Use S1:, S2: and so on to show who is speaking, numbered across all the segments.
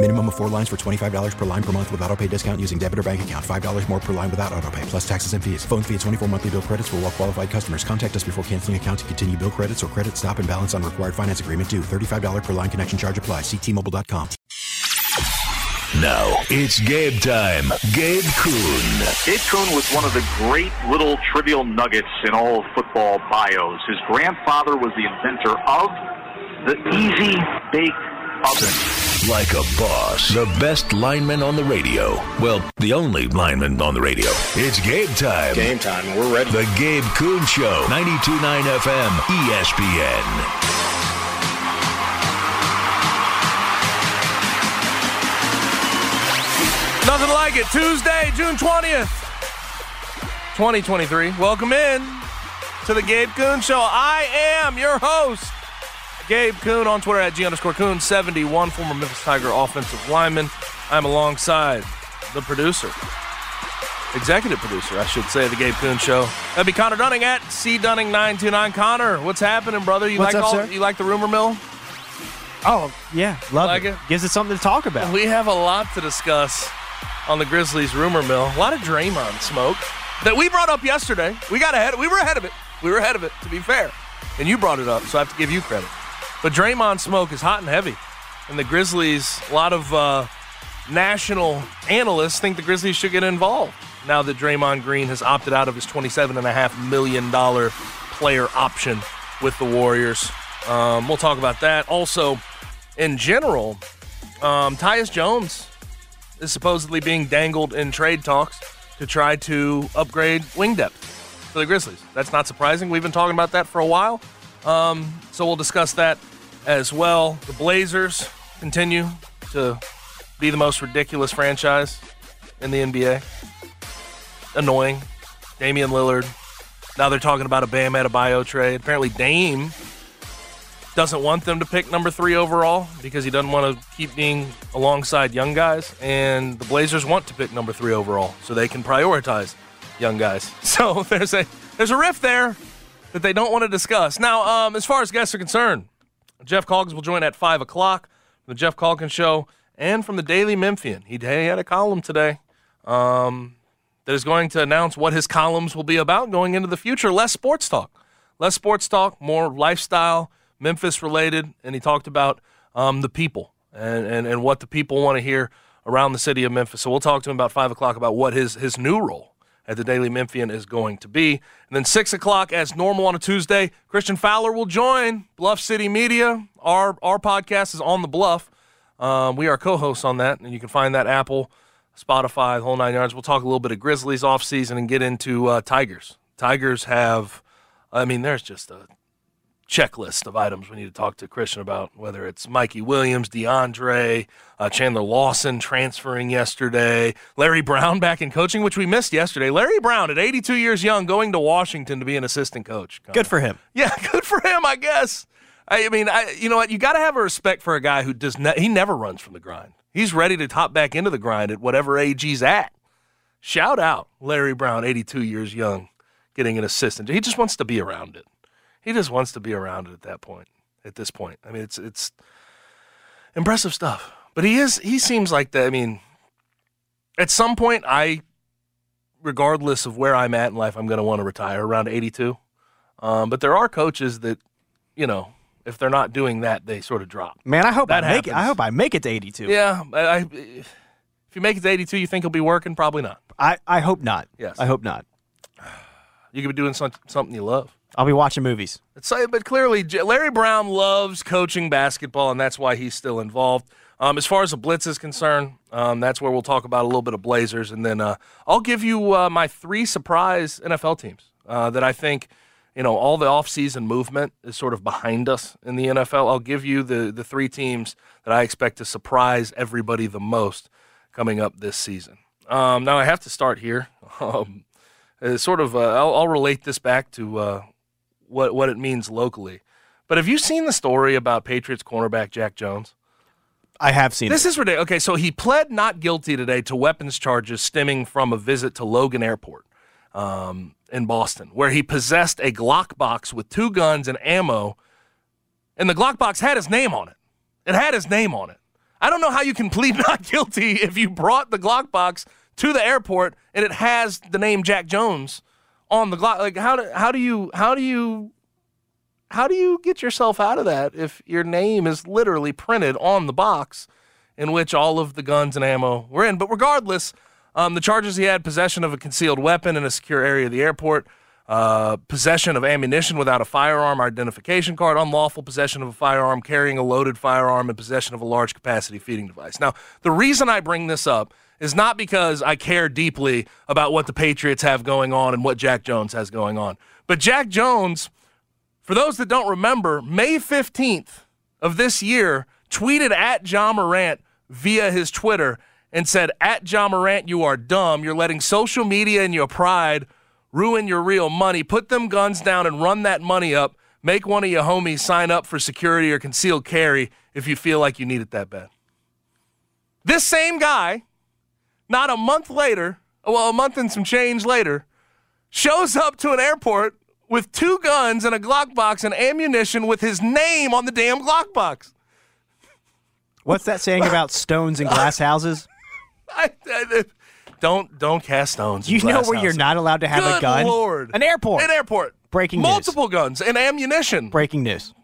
S1: Minimum of four lines for $25 per line per month with auto pay discount using debit or bank account. $5 more per line without auto pay, plus taxes and fees. Phone fee at 24 monthly bill credits for all well qualified customers. Contact us before canceling account to continue bill credits or credit stop and balance on required finance agreement due. $35 per line connection charge apply. Ctmobile.com.
S2: Now it's Gabe time. Gabe Kuhn.
S3: Gabe Kuhn was one of the great little trivial nuggets in all of football bios. His grandfather was the inventor of the easy bake oven.
S2: Like a boss. The best lineman on the radio. Well, the only lineman on the radio. It's Gabe time.
S4: Game time. We're ready.
S2: The Gabe Kuhn Show. 92.9 FM. ESPN.
S5: Nothing like it. Tuesday, June 20th, 2023. Welcome in to the Gabe Kuhn Show. I am your host, Gabe Kuhn, on Twitter at G underscore Kuhn 71, former Memphis Tiger offensive lineman. I'm alongside the producer, executive producer, I should say, of the Gabe Kuhn Show. That'd be Connor Dunning at C Dunning 929. Connor, what's happening, brother? You
S6: What's
S5: like
S6: up,
S5: all,
S6: sir?
S5: you like the rumor mill?
S6: Oh, yeah. Love
S5: Like
S6: it.
S5: it?
S6: Gives us something to talk about.
S5: We have a lot to discuss on the Grizzlies rumor mill. A lot of Draymond smoke that we brought up yesterday. We got ahead. We were ahead of it. We were ahead of it. To be fair, and you brought it up, so I have to give you credit. But Draymond smoke is hot and heavy, and the Grizzlies. A lot of uh, national analysts think the Grizzlies should get involved now that Draymond Green has opted out of his twenty-seven and a half million dollar player option with the Warriors. Um, we'll talk about that. Also, in general, um, Tyus Jones is supposedly being dangled in trade talks to try to upgrade wing depth for the Grizzlies. That's not surprising. We've been talking about that for a while. Um, so we'll discuss that as well. The Blazers continue to be the most ridiculous franchise in the NBA. Annoying. Damian Lillard. Now they're talking about a Bam Adebayo trade. Apparently Dame doesn't want them to pick number three overall because he doesn't want to keep being alongside young guys. And the Blazers want to pick number three overall so they can prioritize young guys. So there's a there's a rift there that they don't want to discuss. Now, um, as far as guests are concerned, Jeff Calkins will join at five o'clock. from The Jeff Calkins Show and from the Daily Memphian. He, had a column today um, that is going to announce what his columns will be about going into the future. Less sports talk, less sports talk, more lifestyle, Memphis related, and he talked about um, the people and, and, and what the people want to hear around the city of Memphis. So we'll talk to him about five o'clock about what his his new role at the Daily Memphian is going to be. And then six o'clock, as normal on a Tuesday, Christian Fowler will join Bluff City Media. Our our podcast is on the Bluff. Um, we are co-hosts on that, and you can find that Apple, Spotify, the whole nine yards. We'll talk a little bit of Grizzlies off season and get into uh, Tigers. Tigers have, I mean, there's just a checklist of items we need to talk to Christian about, whether it's Mikey Williams, DeAndre, uh, Chandler Lawson transferring yesterday, Larry Brown back in coaching, which we missed yesterday. Larry Brown, at 82 years young, going to Washington to be an assistant coach.
S6: Good for him.
S5: Yeah, good for him, I guess. I, mean, I, you know what? You got to have a respect for a guy who does ne- he never runs from the grind. He's ready to hop back into the grind at whatever age he's at. Shout out Larry Brown, 82 years young, getting an assistant. He just wants to be around it. He just wants to be around it at that point. At this point, I mean, it's it's impressive stuff. But he is he seems like that. I mean, at some point, I, regardless of where I'm at in life, I'm going to want to retire around 82. Um, but there are coaches that, you know, if they're not doing that, they sort of drop.
S6: Man, I hope
S5: That
S6: I make it. I hope I make it to 82.
S5: Yeah, I, I, if you make it to 82, you think he'll be working? Probably not.
S6: I, I hope not.
S5: Yes.
S6: I hope not.
S5: You could be doing some, something you love.
S6: I'll be watching movies.
S5: But clearly, Larry Brown loves coaching basketball, and that's why he's still involved. Um, as far as the blitz is concerned, um, that's where we'll talk about a little bit of Blazers, and then uh, I'll give you uh, my three surprise NFL teams uh, that I think, you know, all the offseason movement is sort of behind us in the NFL. I'll give you the the three teams that I expect to surprise everybody the most coming up this season. Um, now I have to start here. Um, sort of, uh, I'll, I'll relate this back to uh, what what it means locally. But have you seen the story about Patriots cornerback Jack Jones?
S6: I have seen
S5: This
S6: it.
S5: is ridiculous. Okay, so he pled not guilty today to weapons charges stemming from a visit to Logan Airport um, in Boston, where he possessed a Glock box with two guns and ammo, and the Glock box had his name on it. It had his name on it. I don't know how you can plead not guilty if you brought the Glock box to the airport and it has the name Jack Jones on the Glock. Like how do how do you how do you how do you get yourself out of that if your name is literally printed on the box in which all of the guns and ammo were in? But regardless, um, the charges he had possession of a concealed weapon in a secure area of the airport, uh, possession of ammunition without a firearm identification card, unlawful possession of a firearm, carrying a loaded firearm, and possession of a large capacity feeding device. Now, the reason I bring this up is not because I care deeply about what the Patriots have going on and what Jack Jones has going on, but Jack Jones for those that don't remember, May 15th of this year tweeted at Ja Morant via his Twitter and said, At Ja Morant, you are dumb. You're letting social media and your pride ruin your real money. Put them guns down and run that money up. Make one of your homies sign up for security or concealed carry if you feel like you need it that bad. This same guy, not a month later, well, a month and some change later, shows up to an airport with two guns and a Glock box and ammunition with his name on the damn Glock box.
S6: What's that saying about stones and glass houses?
S5: I, I- don't don't cast stones.
S6: You know where you're not allowed to have
S5: Good
S6: a gun?
S5: Lord.
S6: An airport.
S5: An airport.
S6: Breaking news.
S5: Multiple guns and ammunition.
S6: Breaking news.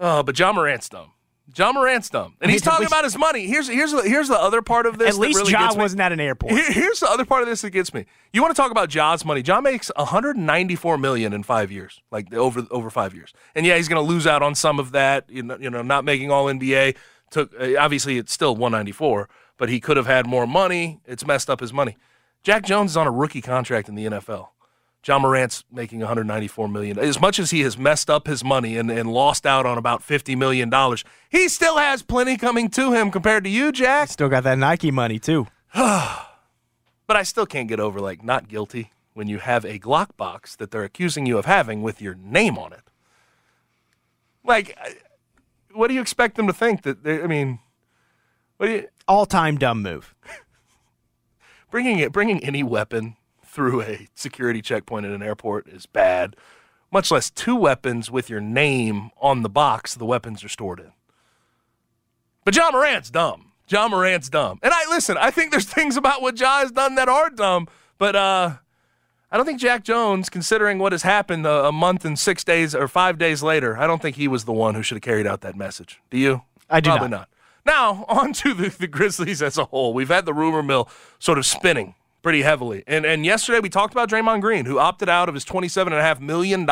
S5: Oh, but Ja Morant's dumb. Ja Morant's dumb, and he's talking about his money. Here's here's the, here's the other part of this.
S6: At
S5: that
S6: least
S5: really Ja
S6: wasn't at an airport.
S5: Here- Here's the other part of this that gets me. You want to talk about Ja's money? Ja makes 194 million in five years, like over over five years. And yeah, he's going to lose out on some of that. You know, you know, not making All NBA. Took uh, obviously it's still 194, but he could have had more money. It's messed up his money. Jack Jones is on a rookie contract in the NFL. Ja Morant's making 194 million. As much as he has messed up his money and, and lost out on about 50 million dollars, he still has plenty coming to him compared to you, Jack.
S6: Still got that Nike money too.
S5: But I still can't get over like not guilty when you have a Glock box that they're accusing you of having with your name on it. Like, what do you expect them to think? That they, I mean, what do you
S6: All time dumb move.
S5: bringing it bringing any weapon through a security checkpoint at an airport is bad. Much less two weapons with your name on the box the weapons are stored in. But Ja Morant's dumb. Ja Morant's dumb. And I listen, I think there's things about what Ja has done that are dumb, but uh I don't think Jack Jones, considering what has happened a, a month and six days or five days later, I don't think he was the one who should have carried out that message. Do you?
S6: I do
S5: Probably
S6: not.
S5: not. Now, on to the, the Grizzlies as a whole. We've had the rumor mill sort of spinning pretty heavily. And and yesterday we talked about Draymond Green, who opted out of his $27.5 million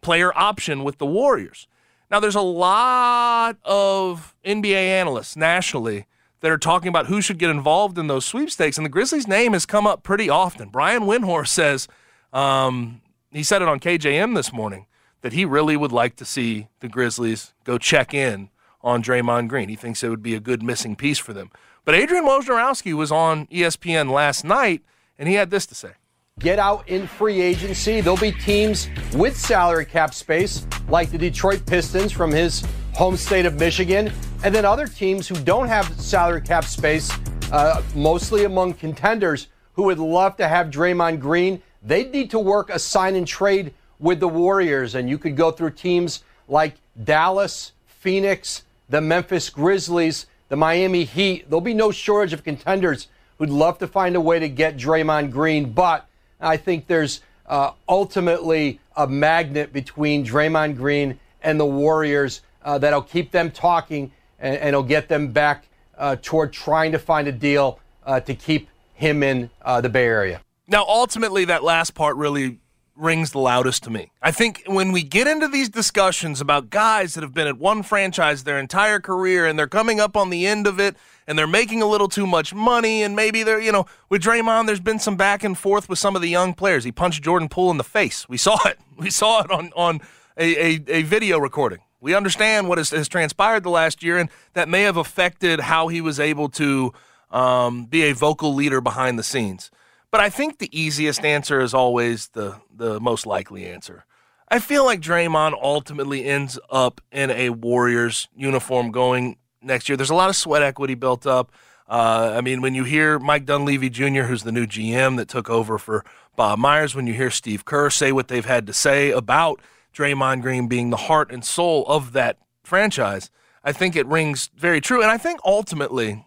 S5: player option with the Warriors. Now, there's a lot of NBA analysts nationally that are talking about who should get involved in those sweepstakes, and the Grizzlies' name has come up pretty often. Brian Windhorst says, um, he said it on KJM this morning, that he really would like to see the Grizzlies go check in on Draymond Green. He thinks it would be a good missing piece for them. But Adrian Wojnarowski was on ESPN last night, and he had this to say.
S4: get out in free agency. There'll be teams with salary cap space, like the Detroit Pistons from his home state of Michigan, and then other teams who don't have salary cap space, uh, mostly among contenders, who would love to have Draymond Green. They'd need to work a sign and trade with the Warriors, and you could go through teams like Dallas, Phoenix, the Memphis Grizzlies, the Miami Heat. There'll be no shortage of contenders who'd love to find a way to get Draymond Green, but I think there's uh, ultimately a magnet between Draymond Green and the Warriors uh, that'll keep them talking and, and it'll get them back uh, toward trying to find a deal uh, to keep him in uh, the Bay Area.
S5: Now, ultimately, that last part really rings the loudest to me. I think when we get into these discussions about guys that have been at one franchise their entire career and they're coming up on the end of it and they're making a little too much money and maybe they're, you know, with Draymond, there's been some back and forth with some of the young players. He punched Jordan Poole in the face. We saw it. We saw it on, on a, a, a video recording. We understand what has, has, transpired the last year and that may have affected how he was able to um, be a vocal leader behind the scenes. But I think the easiest answer is always the the most likely answer. I feel like Draymond ultimately ends up in a Warriors uniform going next year. There's a lot of sweat equity built up. Uh, I mean, when you hear Mike Dunleavy Jr., who's the new GM that took over for Bob Myers, when you hear Steve Kerr say what they've had to say about Draymond Green being the heart and soul of that franchise, I think it rings very true. And I think ultimately,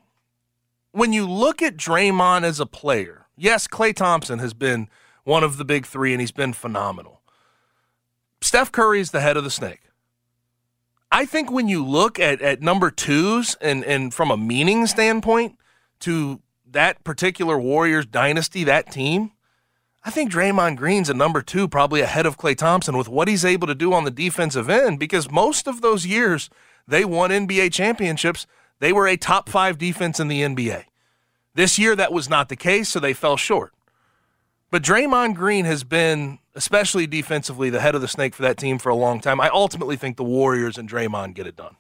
S5: when you look at Draymond as a player, Yes, Klay Thompson has been one of the big three, and he's been phenomenal. Steph Curry is the head of the snake. I think when you look at, at number twos and, and from a meaning standpoint to that particular Warriors dynasty, that team, I think Draymond Green's a number two, probably ahead of Klay Thompson with what he's able to do on the defensive end because most of those years they won NBA championships. They were a top five defense in the NBA. This year, that was not the case, so they fell short. But Draymond Green has been, especially defensively, the head of the snake for that team for a long time. I ultimately think the Warriors and Draymond get it done.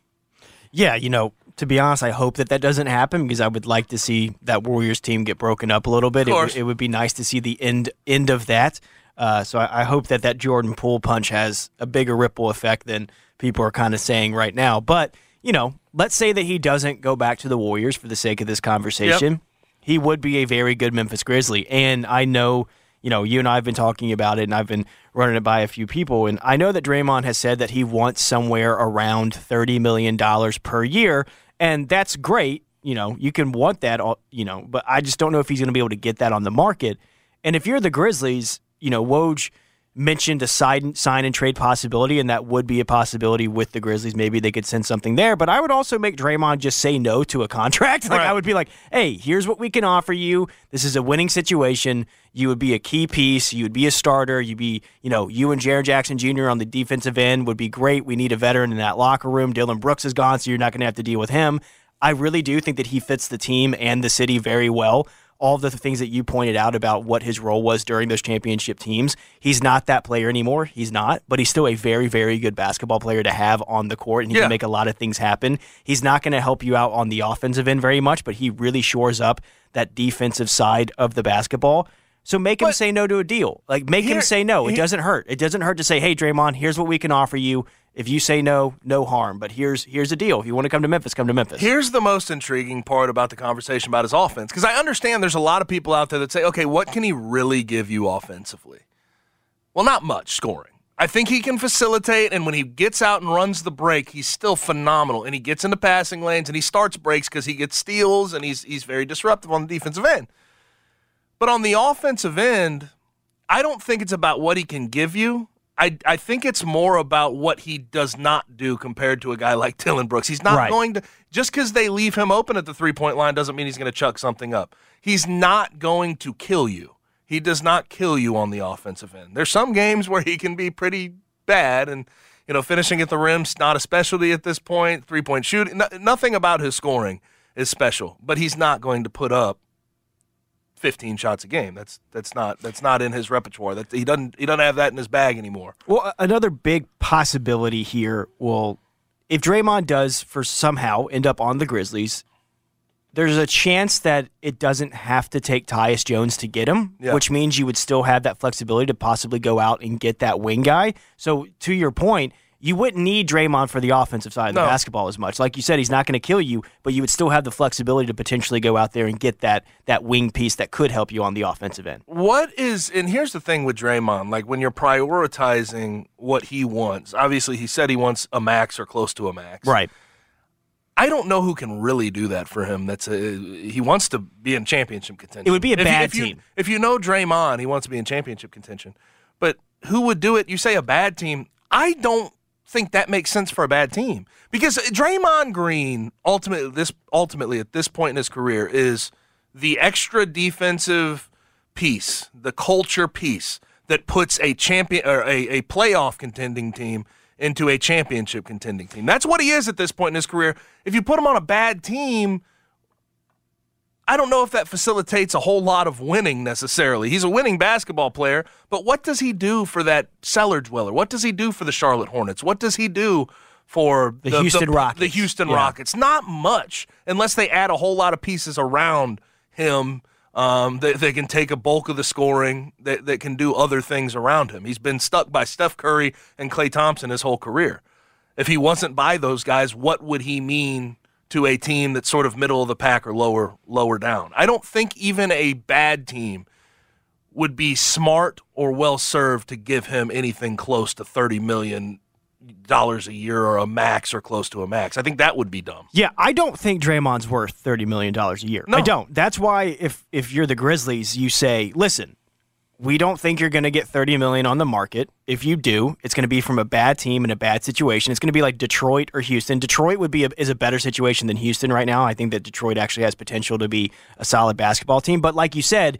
S6: Yeah, you know, to be honest, I hope that that doesn't happen because I would like to see that Warriors team get broken up a little bit. It, w- it, would be nice to see the end end of that. Uh, so I, I, hope that that Jordan Poole punch has a bigger ripple effect than people are kind of saying right now. But you know, let's say that he doesn't go back to the Warriors for the sake of this conversation. Yep he would be a very good Memphis Grizzly. And I know, you know, you and I have been talking about it, and I've been running it by a few people. And I know that Draymond has said that he wants somewhere around $30 million per year. And that's great. You know, you can want that, you know, but I just don't know if he's going to be able to get that on the market. And if you're the Grizzlies, you know, Woj mentioned a sign, sign and trade possibility, and that would be a possibility with the Grizzlies. Maybe they could send something there. But I would also make Draymond just say no to a contract. Like right. I would be like, "Hey, here's what we can offer you. This is a winning situation. You would be a key piece. You would be a starter. You'd be, you know, you and Jaren Jackson Jr. on the defensive end would be great. We need a veteran in that locker room. Dillon Brooks is gone, so you're not going to have to deal with him." I really do think that he fits the team and the city very well all the things that you pointed out about what his role was during those championship teams. He's not that player anymore. He's not, but he's still a very, very good basketball player to have on the court, and he yeah. can make a lot of things happen. He's not going to help you out on the offensive end very much, but he really shores up that defensive side of the basketball. So make him but say no to a deal. Like make here, him say no. It here, doesn't hurt. It doesn't hurt to say, "Hey, Draymond, here's what we can offer you. If you say no, no harm. But here's here's the deal. If you want to come to Memphis, come to Memphis.
S5: Here's the most intriguing part about the conversation about his offense because I understand there's a lot of people out there that say, okay, what can he really give you offensively? Well, not much scoring. I think he can facilitate, and when he gets out and runs the break, he's still phenomenal. And he gets into passing lanes and he starts breaks because he gets steals and he's he's very disruptive on the defensive end. But on the offensive end, I don't think it's about what he can give you. I, I think it's more about what he does not do compared to a guy like Dillon Brooks. He's not right. going to just because they leave him open at the three point line doesn't mean he's going to chuck something up. He's not going to kill you. He does not kill you on the offensive end. There's some games where he can be pretty bad, and you know finishing at the rim's not a specialty at this point. Three point shooting, no, nothing about his scoring is special, but he's not going to put up 15 shots a game. That's that's not that's not in his repertoire. That he doesn't he doesn't have that in his bag anymore.
S6: Well, another big possibility here will if Draymond does for somehow end up on the Grizzlies, there's a chance that it doesn't have to take Tyus Jones to get him, yeah. which means you would still have that flexibility to possibly go out and get that wing guy. So to your point, you wouldn't need Draymond for the offensive side of no. the basketball as much. Like you said, he's not going to kill you, but you would still have the flexibility to potentially go out there and get that that wing piece that could help you on the offensive end.
S5: What is and here's the thing with Draymond, like when you're prioritizing what he wants. Obviously, he said he wants a max or close to a max.
S6: Right.
S5: I don't know who can really do that for him. That's a he wants to be in championship contention.
S6: It would be a
S5: if
S6: bad
S5: you, if
S6: team.
S5: You, if you know Draymond, he wants to be in championship contention. But who would do it? You say a bad team. I don't think that makes sense for a bad team because Draymond Green ultimately this ultimately at this point in his career is the extra defensive piece, the culture piece that puts a champion or a, a playoff contending team into a championship contending team. That's what he is at this point in his career. If you put him on a bad team, I don't know if that facilitates a whole lot of winning necessarily. He's a winning basketball player, but what does he do for that cellar dweller? What does he do for the Charlotte Hornets? What does he do for
S6: the, the Houston the, Rockets?
S5: The Houston yeah. Rockets. Not much, unless they add a whole lot of pieces around him um, that, they can take a bulk of the scoring, that, that can do other things around him. He's been stuck by Steph Curry and Klay Thompson his whole career. If he wasn't by those guys, what would he mean to a team that's sort of middle of the pack or lower lower down. I don't think even a bad team would be smart or well served to give him anything close to 30 million dollars a year or a max or close to a max. I think that would be dumb.
S6: Yeah, I don't think Draymond's worth 30 million dollars a year. No. I don't. That's why if if you're the Grizzlies, you say, "Listen, we don't think you're going to get 30 million on the market. If you do, it's going to be from a bad team in a bad situation. It's going to be like Detroit or Houston. Detroit would be a, is a better situation than Houston right now. I think that Detroit actually has potential to be a solid basketball team, but like you said,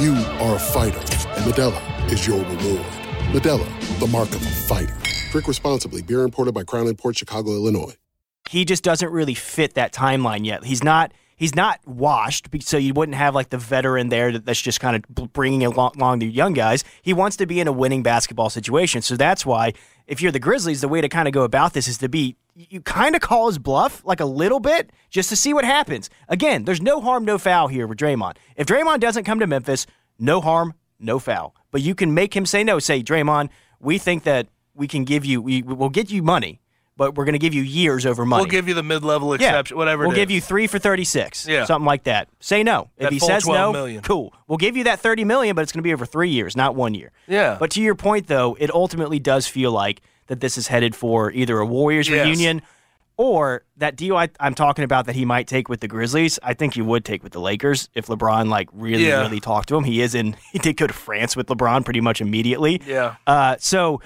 S7: You are a fighter, and Modelo is your reward. Modelo, the mark of a fighter. Drink responsibly. Beer imported by Crown Port Chicago, Illinois.
S6: He just doesn't really fit that timeline yet. He's not. He's not washed, so you wouldn't have like the veteran there that's just kind of bringing along the young guys. He wants to be in a winning basketball situation, so that's why if you're the Grizzlies, the way to kind of go about this is to be you kind of call his bluff like a little bit just to see what happens. Again, there's no harm, no foul here with Draymond. If Draymond doesn't come to Memphis, no harm, no foul. But you can make him say no. Say, Draymond, we think that we can give you, we, will get you money, but we're going to give you years over money.
S5: We'll give you the mid level exception,
S6: yeah.
S5: whatever.
S6: We'll give you three for 36. Yeah. Something like that. Say no.
S5: That
S6: if he says no,
S5: million.
S6: cool. We'll give you that 30 million, but it's going to be over three years, not one year.
S5: Yeah.
S6: But to your point, though, it ultimately does feel like that this is headed for either a Warriors
S5: yes.
S6: reunion or that deal I, am talking about that he might take with the Grizzlies, I think he would take with the Lakers if LeBron like really,
S5: yeah.
S6: really talked to him. He is in. He did go to France with LeBron pretty much immediately.
S5: Yeah.
S6: Uh, so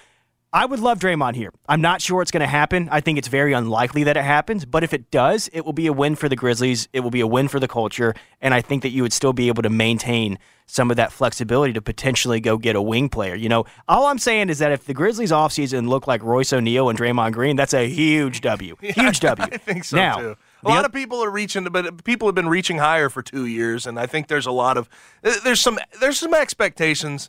S6: I would love Draymond here. I'm not sure it's going to happen. I think it's very unlikely that it happens. But if it does, it will be a win for the Grizzlies. It will be a win for the culture, and I think that you would still be able to maintain some of that flexibility to potentially go get a wing player. You know, all I'm saying is that if the Grizzlies offseason look like Royce O'Neale and Draymond Green, that's a huge W. Huge W.
S5: I think so
S6: now,
S5: too. A lot of people are reaching, but people have been reaching higher for two years, and I think there's a lot of there's some there's some expectations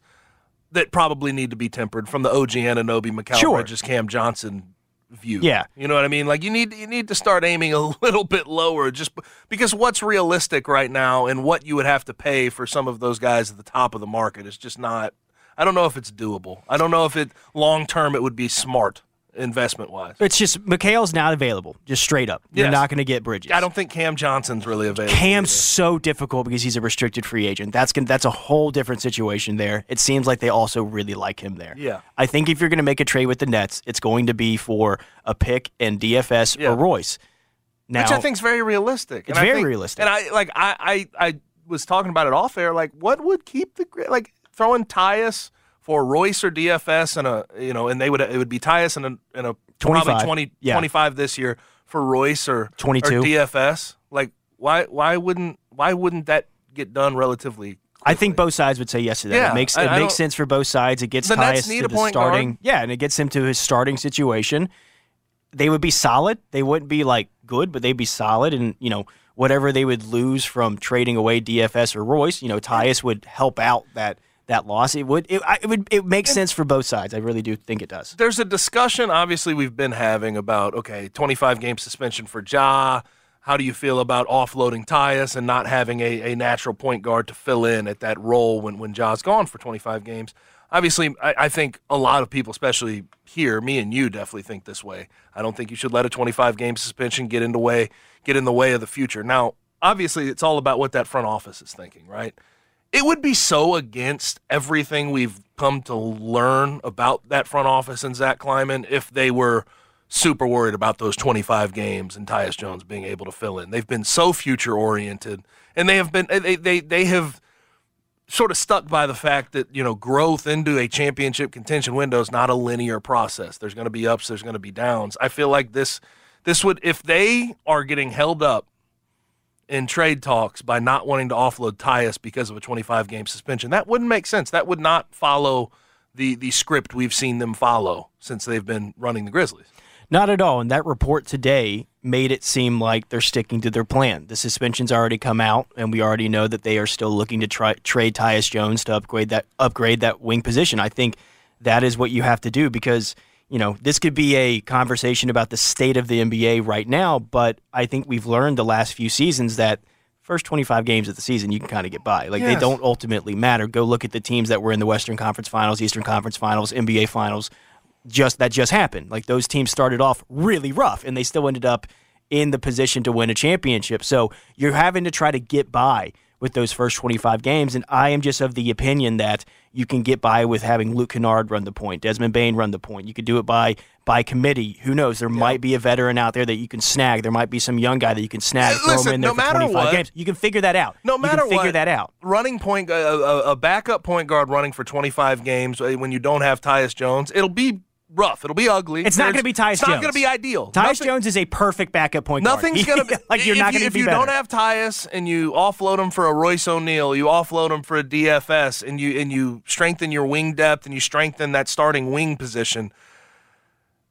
S5: that probably need to be tempered from the OG Anunoby, Mikal
S6: sure.
S5: Bridges, Cam Johnson view.
S6: Yeah,
S5: you know what I mean. Like you need you need to start aiming a little bit lower, just because what's realistic right now and what you would have to pay for some of those guys at the top of the market is just not. I don't know if it's doable. I don't know if it long term it would be smart investment wise.
S6: It's just Mikal's not available, just straight up. You're
S5: Yes.
S6: not going to get Bridges.
S5: I don't think Cam Johnson's really available.
S6: Cam's
S5: either.
S6: so difficult because he's a restricted free agent. That's gonna, that's a whole different situation there. It seems like they also really like him there.
S5: Yeah.
S6: I think if you're going to make a trade with the Nets, it's going to be for a pick and DFS
S5: Yeah.
S6: or Royce. Now,
S5: which I think is very realistic.
S6: It's
S5: And I
S6: very
S5: think-
S6: realistic.
S5: And I like I, I I was talking about it off air. Like, what would keep the like throwing Tyus for Royce or DFS and a you know, and they would it would be Tyus and a, and a
S6: 25.
S5: probably 20,
S6: Yeah.
S5: 25 this year for Royce or
S6: 22.
S5: or DFS. Like why why wouldn't why wouldn't that get done relatively?
S6: I think both sides would say yes to that.
S5: Yeah,
S6: it makes it
S5: I
S6: makes sense for both sides. It gets Tyus to the starting.
S5: guard.
S6: Yeah, and it gets him to his starting situation. They would be solid. They wouldn't be like good, but they'd be solid. And you know whatever they would lose from trading away DFS or Royce, you know Tyus would help out that that loss. It would it, it would it makes sense for both sides. I really do think it does.
S5: There's a discussion, obviously, we've been having about okay, 25 game suspension for Ja. How do you feel about offloading Tyus and not having a, a natural point guard to fill in at that role when, when Ja's gone for 25 games? Obviously, I, I think a lot of people, especially here, me and you, definitely think this way. I don't think you should let a 25 game suspension get in the way get in the way of the future. Now, obviously, it's all about what that front office is thinking, right? It would be so against everything we've come to learn about that front office and Zach Kleiman if they were super worried about those 25 games and Tyus Jones being able to fill in. They've been so future oriented and they have been they, they they have sort of stuck by the fact that, you know, growth into a championship contention window is not a linear process. There's going to be ups, there's going to be downs. I feel like this this would if they are getting held up in trade talks by not wanting to offload Tyus because of a 25 game suspension. That wouldn't make sense. That would not follow the the script we've seen them follow since they've been running the Grizzlies.
S6: Not at all. And that report today made it seem like they're sticking to their plan. The suspension's already come out, and we already know that they are still looking to try, trade Tyus Jones to upgrade that upgrade that wing position. I think that is what you have to do because you know this could be a conversation about the state of the NBA right now, but I think we've learned the last few seasons that first 25 games of the season you can kind of get by. Like they don't ultimately matter. Go look at the teams that were in the Western Conference Finals, Eastern Conference Finals, NBA Finals just that just happened. Like those teams started off really rough and they still ended up in the position to win a championship. So you're having to try to get by with those first 25 games. And I am just of the opinion that you can get by with having Luke Kennard run the point, Desmond Bane run the point. You could do it by by committee. Who knows? There might be a veteran out there that you can snag. There might be some young guy that you can snag. throw him
S5: listen,
S6: in there
S5: no
S6: for
S5: matter
S6: 25
S5: what-
S6: games. You can figure that out.
S5: No matter
S6: figure
S5: what,
S6: that out.
S5: Running point, a, a, a backup point guard running for 25 games uh, when you don't have Tyus Jones, it'll be rough. It'll be ugly.
S6: It's not going to be Tyus
S5: It's
S6: Jones.
S5: not going to be ideal.
S6: Tyus
S5: Nothing-
S6: Jones is a perfect backup point guard.
S5: Nothing's going to be
S6: like you're
S5: if
S6: not
S5: you,
S6: going to be.
S5: if
S6: be
S5: you
S6: better.
S5: don't have Tyus and you offload him for a Royce O'Neale, you offload him for a DFS, and you and you strengthen your wing depth and you strengthen that starting wing position.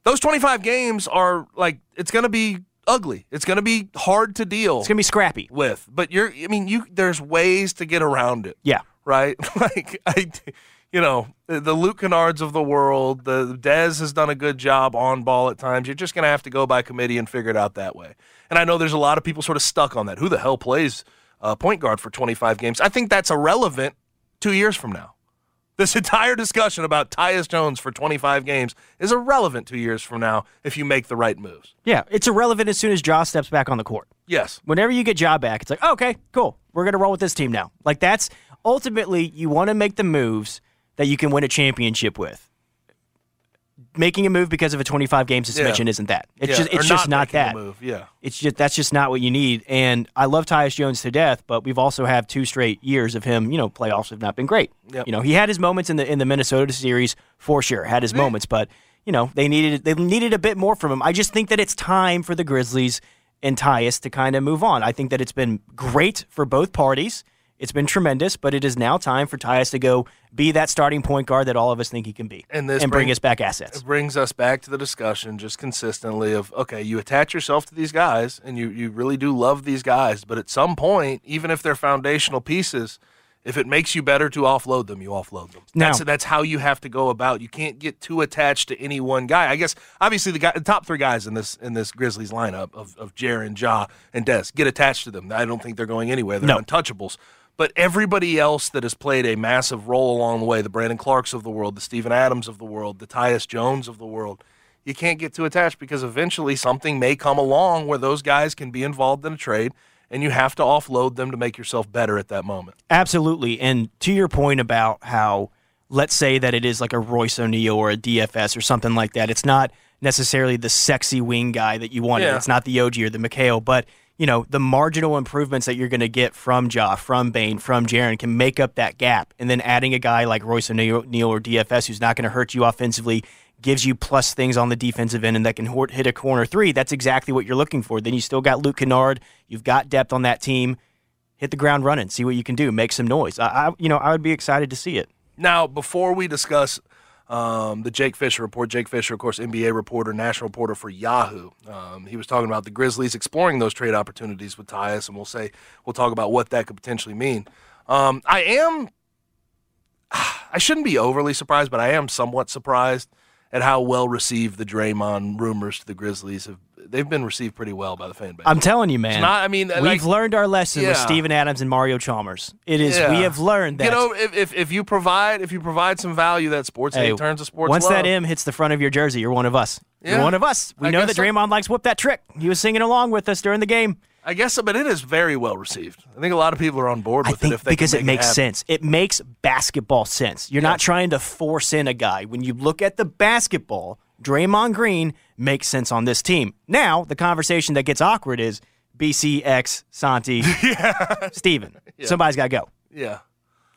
S5: Those 25 games are like it's going to be ugly. It's going to be hard to deal.
S6: It's going to be scrappy.
S5: with, but you're. I mean, you. There's ways to get around it
S6: Yeah.
S5: right? Like I, you know, the, the Luke Kennards of the world, the Dez has done a good job on ball at times. You're just going to have to go by committee and figure it out that way. And I know there's a lot of people sort of stuck on that. Who the hell plays uh, point guard for 25 games? I think that's irrelevant two years from now. This entire discussion about Tyus Jones for 25 games is irrelevant two years from now if you make the right moves.
S6: Yeah, it's irrelevant as soon as Ja steps back on the court.
S5: Yes.
S6: Whenever you get Ja back, it's like, okay, cool. We're going to roll with this team now. Like, that's ultimately, you want to make the moves that you can win a championship with. Making a move because of a 25 game suspension
S5: Yeah.
S6: isn't that. It's
S5: Yeah,
S6: just
S5: or
S6: it's just not
S5: a
S6: that.
S5: move. Yeah.
S6: It's just that's just not what you need. And I love Tyus Jones to death, but we've also had two straight years of him. You know, playoffs have not been great.
S5: Yep.
S6: You know, he had his moments in the in the Minnesota series for sure. Had his moments, but you know they needed they needed a bit more from him. I just think that it's time for the Grizzlies and Tyus to kind of move on. I think that it's been great for both parties. It's been tremendous, but it is now time for Tyus to go be that starting point guard that all of us think he can be,
S5: And this
S6: bring
S5: bring-
S6: us back assets.
S5: It brings us back to the discussion just consistently of okay, you attach yourself to these guys and you, you really do love these guys, but at some point, even if they're foundational pieces, if it makes you better to offload them, you offload them.
S6: Now-
S5: that's that's how you have to go about. You can't get too attached to any one guy. I guess obviously the guy the top three guys in this in this Grizzlies lineup of of Jaren, Ja, and Des, get attached to them. I don't think they're going anywhere. They're
S6: No.
S5: untouchables. But everybody else that has played a massive role along the way, the Brandon Clarkes of the world, the Steven Adams of the world, the Tyus Jones of the world, you can't get too attached because eventually something may come along where those guys can be involved in a trade and you have to offload them to make yourself better at that moment.
S6: Absolutely. And to your point about how, let's say that it is like a Royce O'Neale or a DFS or something like that, it's not necessarily the sexy wing guy that you wanted.
S5: Yeah.
S6: It's not the OG or the McHale, but you know, the marginal improvements that you're going to get from Ja, from Bane, from Jaren can make up that gap. And then adding a guy like Royce O'Neale or DFS who's not going to hurt you offensively gives you plus things on the defensive end and that can hit a corner three. That's exactly what you're looking for. Then you still got Luke Kennard. You've got depth on that team. Hit the ground running. See what you can do. Make some noise. I, I you know, I would be excited to see it.
S5: Now, before we discuss um, the Jake Fisher report. Jake Fisher, of course, NBA reporter, national reporter for Yahoo. Um, he was talking about the Grizzlies exploring those trade opportunities with Tyus, and we'll say we'll talk about what that could potentially mean. Um, I am, I shouldn't be overly surprised, but I am somewhat surprised at how well received the Draymond rumors to the Grizzlies have. They've been received pretty well by the fan base.
S6: I'm telling you, man.
S5: Not, I mean,
S6: we've
S5: like,
S6: learned our lesson
S5: yeah.
S6: with Steven Adams and Mario Chalmers. It is
S5: Yeah.
S6: we have learned that
S5: You know, if, if, if you provide if you provide some value, that sports
S6: Hey,
S5: turns to sports
S6: once
S5: love.
S6: that M hits the front of your jersey, you're one of us.
S5: Yeah.
S6: You're one of us. We
S5: I
S6: know that
S5: so.
S6: Draymond likes whoop that trick. He was singing along with us during the game.
S5: I guess so, but it is very well received. I think a lot of people are on board
S6: I
S5: with
S6: think
S5: it if they
S6: because
S5: can
S6: it makes
S5: happen.
S6: sense. It makes basketball sense. You're not trying to force in a guy. When you look at the basketball, Draymond Green makes sense on this team. Now, the conversation that gets awkward is BCX, Santi, Steven. Somebody's got to go.
S5: Yeah.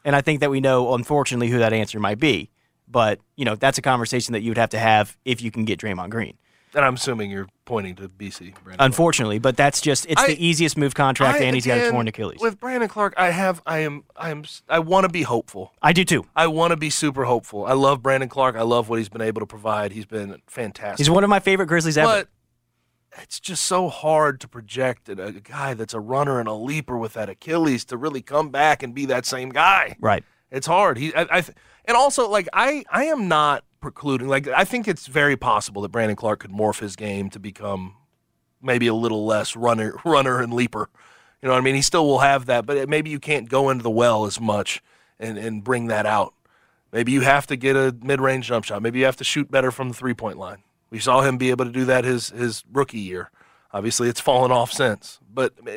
S6: And I think that we know, unfortunately, who that answer might be. But, you know, that's a conversation that you would have to have if you can get Draymond Green.
S5: And I'm assuming you're pointing to BC. Brandon.
S6: Unfortunately, but that's just it's
S5: I-
S6: the easiest move contract,
S5: I,
S6: and he's got a torn Achilles.
S5: With Brandon Clarke, I have, I am, I am, I want to be hopeful.
S6: I do too.
S5: I want to be super hopeful. I love Brandon Clarke. I love what he's been able to provide. He's been fantastic.
S6: He's one of my favorite Grizzlies ever.
S5: But it's just so hard to project a, a guy that's a runner and a leaper with that Achilles to really come back and be that same guy.
S6: right.
S5: It's hard. He, I, I and also like I, I am not precluding. Like I think it's very possible that Brandon Clarke could morph his game to become maybe a little less runner, runner and leaper. You know what I mean? He still will have that, but maybe you can't go into the well as much and and bring that out. Maybe you have to get a mid-range jump shot. Maybe you have to shoot better from the three-point line. We saw him be able to do that his his rookie year. Obviously, it's fallen off since, but uh,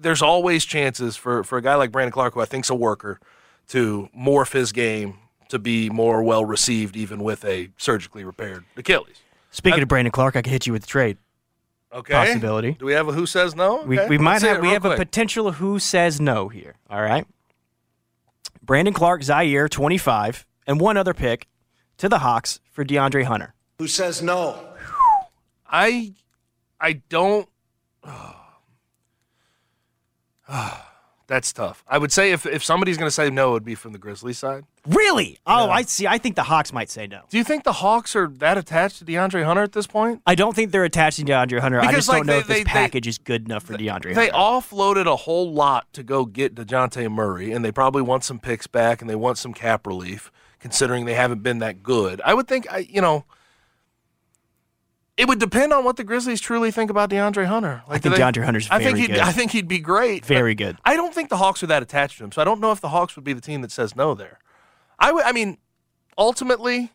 S5: there's always chances for for a guy like Brandon Clarke, who I think's a worker, to morph his game to be more well received, even with a surgically repaired Achilles.
S6: Speaking
S5: I-
S6: of Brandon Clarke, I could hit you with a trade.
S5: Okay,
S6: Possibility.
S5: Do we have a who says no?
S6: We,
S5: Okay,
S6: we might
S5: let's
S6: have we
S5: real
S6: have a potential who says no here. All right. Brandon Clarke, Ziaire, 25, and one other pick to the Hawks for DeAndre Hunter.
S8: Who says no?
S5: I I don't. That's tough. I would say if if somebody's going to say no, it would be from the Grizzlies side.
S6: Really? Oh, I see. I think the Hawks might say no.
S5: Do you think the Hawks are that attached to DeAndre Hunter at this point?
S6: I don't think they're attaching DeAndre Hunter. I
S5: Because,
S6: just don't know
S5: they-
S6: if this
S5: they- they-
S6: package is good enough for DeAndre
S5: They
S6: Hunter.
S5: offloaded a whole lot to go get DeJounte Murray, and they probably want some picks back and they want some cap relief, considering they haven't been that good. I would think, I you know, it would depend on what the Grizzlies truly think about DeAndre Hunter.
S6: I
S5: do
S6: think DeAndre Hunter's
S5: I think he'd,
S6: good.
S5: I think he'd be great.
S6: Very good.
S5: I don't think the Hawks are that attached to him, so I don't know if the Hawks would be the team that says no there. I would. I mean, ultimately,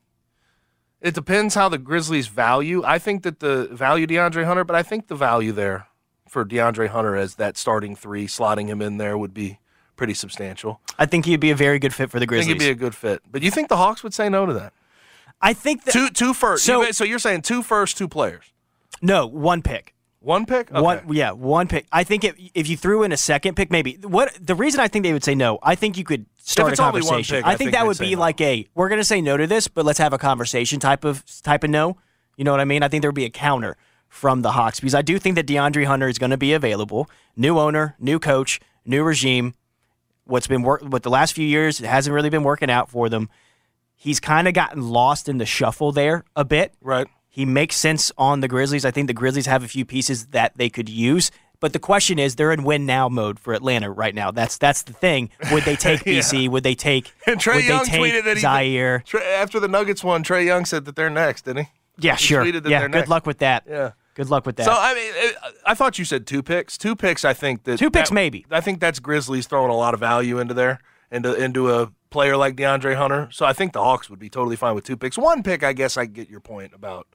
S5: it depends how the Grizzlies value. I think that the value DeAndre Hunter, but I think the value there for DeAndre Hunter as that starting three, slotting him in there would be pretty substantial.
S6: I think he'd be a very good fit for the
S5: I
S6: Grizzlies.
S5: think he'd be a good fit. But do you think the Hawks would say no to that?
S6: I think that
S5: Two two first.
S6: So-
S5: you- so you're saying two first, two players,
S6: no one pick.
S5: one pick. Okay.
S6: One, yeah, one pick. I think if if you threw in a second pick, maybe. What the reason I think they would say no? I think you could start a conversation.
S5: pick,
S6: I,
S5: I
S6: think
S5: think
S6: that
S5: they'd
S6: be
S5: no.
S6: like a we're going to say no to this, but let's have a conversation type of type of no. You know what I mean? I think there would be a counter from the Hawks because I do think that DeAndre Hunter is going to be available. New owner, new coach, new regime. What's been work? What the last few years it hasn't really been working out for them. He's kind of gotten lost in the shuffle there a bit.
S5: Right.
S6: He makes sense on the Grizzlies. I think the Grizzlies have a few pieces that they could use. But the question is, they're in win now mode for Atlanta right now. That's that's the thing. Would they take
S5: Yeah.
S6: BC? Would they take?
S5: And
S6: Trae
S5: Young tweeted that he Ziaire? After the Nuggets won, Trae Young said that they're next, didn't he?
S6: Yeah,
S5: He
S6: sure.
S5: tweeted that
S6: Yeah, good
S5: next.
S6: luck with that.
S5: Yeah.
S6: Good luck with that.
S5: So I mean, I thought you said two picks. Two picks. I think that
S6: Two picks
S5: that-
S6: maybe.
S5: I think that's Grizzlies throwing a lot of value into there, into into a player like DeAndre Hunter. So I think the Hawks would be totally fine with two picks. One pick, I guess I get your point about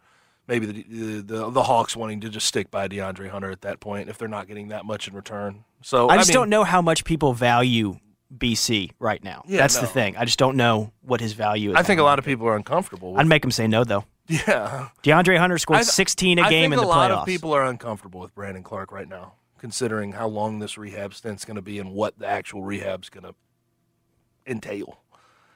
S5: maybe the the, the, the Hawks wanting to just stick by DeAndre Hunter at that point if they're not getting that much in return. So
S6: I just
S5: mean,
S6: don't know how much people value BC right now.
S5: Yeah,
S6: That's
S5: no.
S6: the thing. I just don't know what his value is.
S5: I think a lot of people are uncomfortable. With,
S6: I'd make him say no though.
S5: yeah.
S6: DeAndre Hunter scored
S5: I-
S6: 16 a
S5: I
S6: game in the
S5: a lot
S6: playoffs.
S5: of people are uncomfortable with Brandon Clarke right now considering how long this rehab stint's going to be and what the actual rehab's going to entail.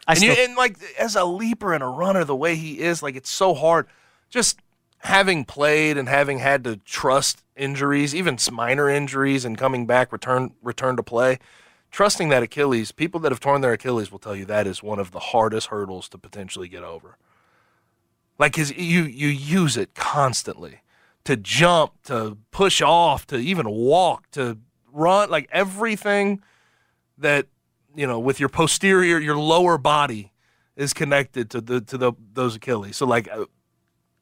S5: I and, still- you, and like as a leaper and a runner, the way he is, like it's so hard. Just having played and having had to trust injuries, even minor injuries, and coming back, return return to play, trusting that Achilles. People that have torn their Achilles will tell you that is one of the hardest hurdles to potentially get over. Like his, you you use it constantly to jump, to push off, to even walk, to run, like everything that you know with your posterior, your lower body is connected to the to the those Achilles. So like uh,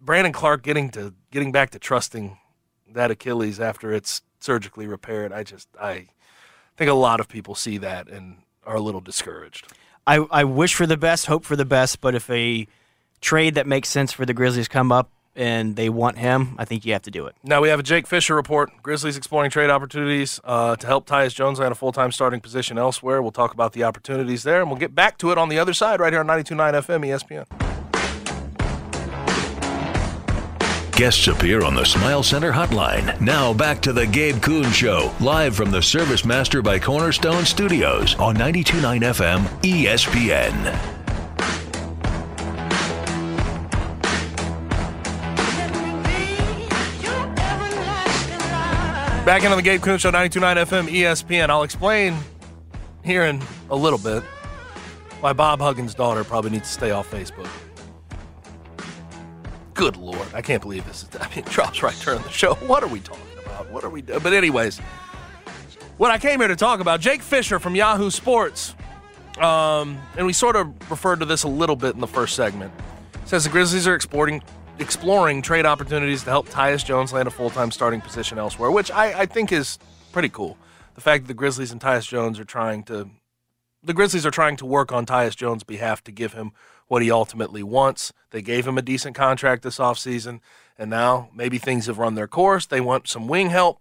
S5: Brandon Clarke getting to getting back to trusting that Achilles after it's surgically repaired, I just I think a lot of people see that and are a little discouraged.
S6: I, I wish for the best, hope for the best, but if a trade that makes sense for the Grizzlies come up and they want him, I think you have to do it.
S5: Now we have a Jake Fisher report. Grizzlies exploring trade opportunities uh, to help Tyus Jones land a full time starting position elsewhere. We'll talk about the opportunities there, and we'll get back to it on the other side right here on 92.9 FM ESPN.
S2: Guests appear on the Smile Center hotline. Now back to the Gabe Kuhn Show, live from the Service Master by Cornerstone Studios on 92.9 FM ESPN.
S5: Back into the Gabe Kuhn Show, 92.9 FM ESPN. I'll explain here in a little bit why Bob Huggins' daughter probably needs to stay off Facebook. Good lord, I can't believe this. Is, I mean, drops right during the show. What are we talking about? What are we doing? But anyways, what I came here to talk about, Jake Fisher from Yahoo Sports, um, and we sort of referred to this a little bit in the first segment. Says the Grizzlies are exploring exploring trade opportunities to help Tyus Jones land a full time starting position elsewhere, which I, I think is pretty cool. The fact that the Grizzlies and Tyus Jones are trying to the Grizzlies are trying to work on Tyus Jones' behalf to give him what he ultimately wants. They gave him a decent contract this offseason, and now maybe things have run their course. They want some wing help.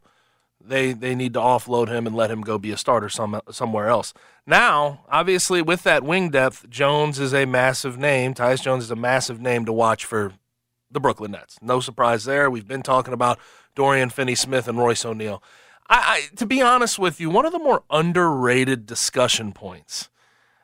S5: They they need to offload him and let him go be a starter some, somewhere else. Now, obviously, with that wing depth, Jones is a massive name. Tyus Jones is a massive name to watch for the Brooklyn Nets. No surprise there. We've been talking about Dorian Finney-Smith and Royce O'Neale. I, I, to be honest with you, one of the more underrated discussion points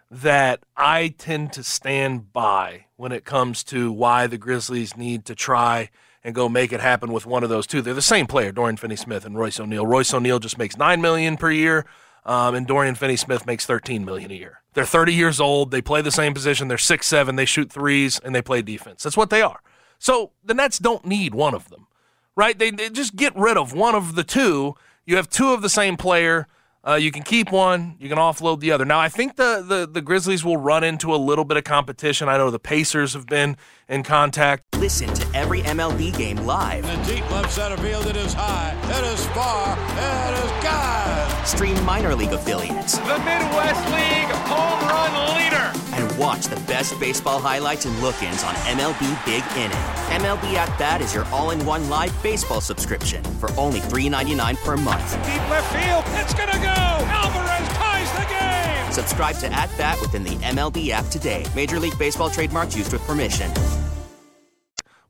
S5: that I tend to stand by when it comes to why the Grizzlies need to try and go make it happen with one of those two. They're the same player, Dorian Finney-Smith and Royce O'Neale. Royce O'Neale just makes nine million per year, um, and Dorian Finney-Smith makes thirteen million a year. They're 30 years old. They play the same position. They're six seven. They shoot threes and they play defense. That's what they are. So the Nets don't need one of them, right? They, they just get rid of one of the two. You have two of the same player uh, you can keep one, you can offload the other. Now, I think the, the, the Grizzlies will run into a little bit of competition. I know the Pacers have been in contact.
S8: Listen to every MLB game live.
S9: In the deep left center field, it is high, it is far, it is God.
S8: Stream minor league affiliates.
S10: The Midwest League home run leader.
S8: And watch the best baseball highlights and look ins on MLB Big Inning. MLB At Bat is your all in one live baseball subscription for only $3.99 per month.
S10: Deep left field, it's going to go. Alvarez ties the game.
S8: Subscribe to At Bat within the MLB app today. Major League Baseball trademarks used with permission.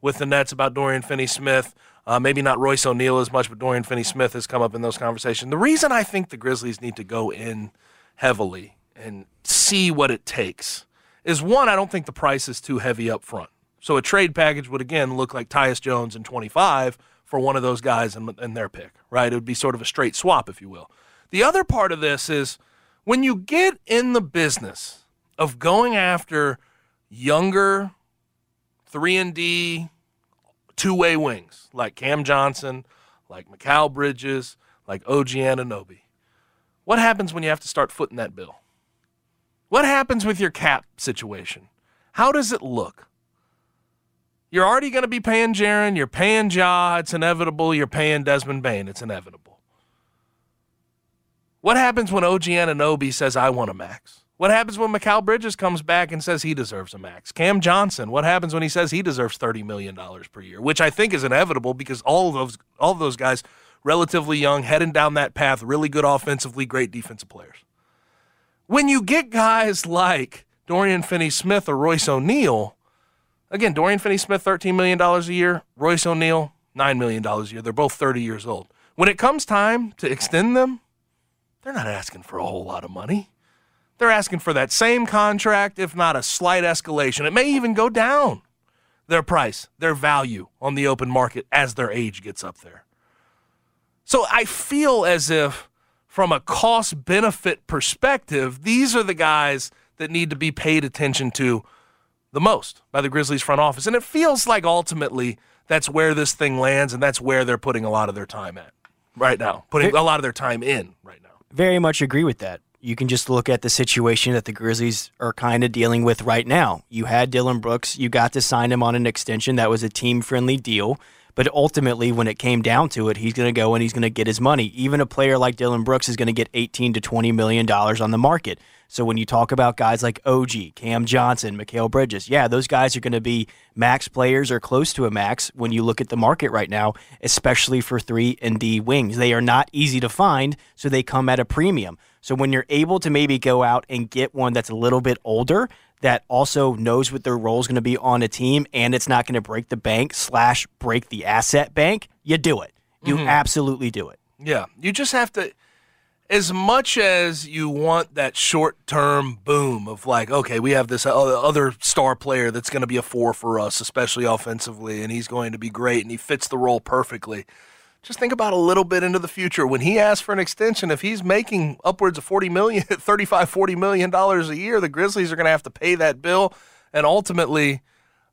S5: With the Nets about Dorian Finney Smith. Uh, maybe not Royce O'Neale as much, but Dorian Finney Smith has come up in those conversations. The reason I think the Grizzlies need to go in heavily and see what it takes is one, I don't think the price is too heavy up front. So a trade package would again look like Tyus Jones in 25 for one of those guys in, their pick, right? It would be sort of a straight swap, if you will. The other part of this is when you get in the business of going after younger 3 and D two-way wings like Cam Johnson, like Mikal Bridges, like OG Anunoby. What happens when you have to start footing that bill? What happens with your cap situation? How does it look? You're already going to be paying Jaren. You're paying Ja. It's inevitable. You're paying Desmond Bane. It's inevitable. What happens when OG Anunoby says, I want a max? What happens when Mikal Bridges comes back and says he deserves a max? Cam Johnson, what happens when he says he deserves $30 million per year? Which I think is inevitable because all those, all those guys, relatively young, heading down that path, really good offensively, great defensive players. When you get guys like Dorian Finney Smith or Royce O'Neale, again, Dorian Finney Smith, $13 million a year, Royce O'Neale, $9 million a year. They're both 30 years old. when it comes time to extend them, they're not asking for a whole lot of money. They're asking for that same contract, if not a slight escalation. It may even go down their price, their value on the open market as their age gets up there. So I feel as if, from a cost benefit perspective, these are the guys that need to be paid attention to the most by the Grizzlies front office. And it feels like ultimately that's where this thing lands and that's where they're putting a lot of their time at right now, putting a lot of their time in right now.
S6: Very much agree with that. You can just look at the situation that the Grizzlies are kind of dealing with right now. You had Dillon Brooks, you got to sign him on an extension that was a team friendly deal. But ultimately, when it came down to it, he's going to go and he's going to get his money. Even a player like Dillon Brooks is going to get 18 to 20 million dollars on the market. So when you talk about guys like OG, Cam Johnson, Mikal Bridges, yeah, those guys are going to be max players or close to a max when you look at the market right now, especially for 3 and D wings. They are not easy to find, so they come at a premium. So when you're able to maybe go out and get one that's a little bit older, that also knows what their role is going to be on a team and it's not going to break the bank slash break the asset bank, you do it. You mm-hmm. absolutely do it.
S5: Yeah. You just have to as much as you want that short term boom of like, okay, we have this other star player that's going to be a four for us, especially offensively, and he's going to be great and he fits the role perfectly. Just think about a little bit into the future. When he asks for an extension, if he's making upwards of 40 million, 35, 40 million dollars a year, the Grizzlies are going to have to pay that bill. And ultimately,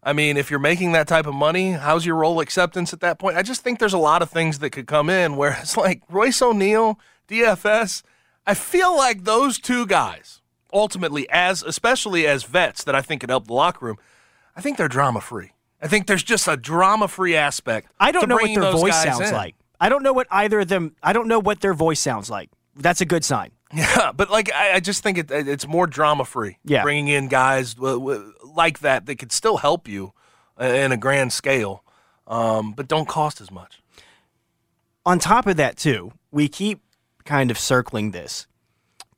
S5: I mean, if you're making that type of money, how's your role acceptance at that point? I just think there's a lot of things that could come in where it's like Royce O'Neale DFS, I feel like those two guys, ultimately, as especially as vets that I think could help the locker room, I think they're drama free. I think there's just a drama free aspect.
S6: I don't know what their voice sounds
S5: in.
S6: like. I don't know what either of them. I don't know what their voice sounds like. That's a good sign.
S5: Yeah, but like I, I just think it, it's more drama free.
S6: Yeah,
S5: bringing in guys like that that could still help you in a grand scale, um, but don't cost as much.
S6: On top of that, too, we keep kind of circling this.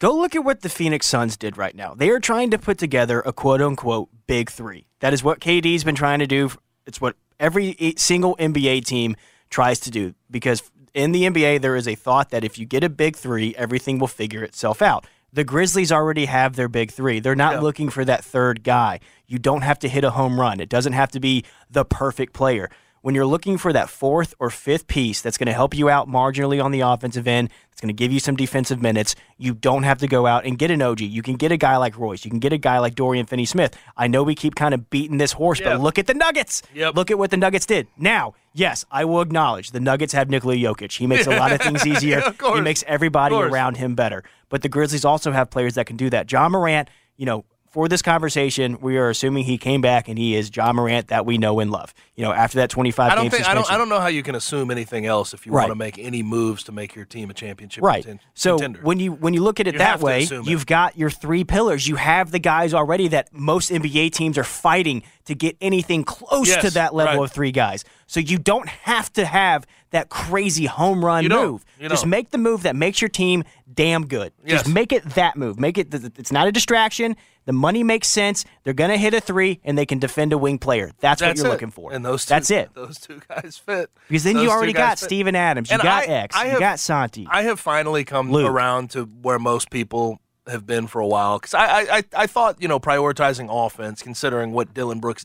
S6: Go look at what the Phoenix Suns did right now. They are trying to put together a quote unquote big three. That is what KD's been trying to do. It's what every single NBA team tries to do because in the NBA, there is a thought that if you get a big three, everything will figure itself out. The Grizzlies already have their big three. They're not yeah. looking for that third guy. You don't have to hit a home run, it doesn't have to be the perfect player when you're looking for that fourth or fifth piece that's going to help you out marginally on the offensive end, it's going to give you some defensive minutes, you don't have to go out and get an OG. You can get a guy like Royce. You can get a guy like Dorian Finney Smith. I know we keep kind of beating this horse, yep. but look at the Nuggets.
S5: Yep.
S6: Look at what the Nuggets did. Now, yes, I will acknowledge the Nuggets have Nikola Jokic. He makes a lot of things easier.
S5: yeah,
S6: he makes everybody around him better. But the Grizzlies also have players that can do that. Ja Morant, you know, for this conversation, we are assuming he came back and he is Ja Morant that we know and love. You know, after that 25
S5: I don't
S6: game
S5: think,
S6: suspension.
S5: I don't, I don't know how you can assume anything else if you
S6: right.
S5: want to make any moves to make your team a championship
S6: right.
S5: Content-
S6: so when you when you look at it
S5: you
S6: that way, you've
S5: it.
S6: got your three pillars. You have the guys already that most NBA teams are fighting to get anything close
S5: yes,
S6: to that level
S5: right.
S6: of three guys. So you don't have to have that crazy home run
S5: you
S6: move.
S5: You
S6: Just make the move that makes your team damn good.
S5: Yes.
S6: Just make it that move. Make it. It's not a distraction. The money makes sense. They're going to hit a three, and they can defend a wing player. That's,
S5: That's
S6: what you're
S5: it.
S6: looking for.
S5: And those two,
S6: That's it.
S5: Those two guys fit.
S6: Because then
S5: Those
S6: you already got
S5: fit.
S6: Steven Adams. You
S5: And
S6: got
S5: I-
S6: X.
S5: I
S6: you
S5: have-
S6: got Santi.
S5: I have finally come
S6: Luke.
S5: around to where most people have been for a while because I, I, I, I thought you know prioritizing offense, considering what Dillon Brooks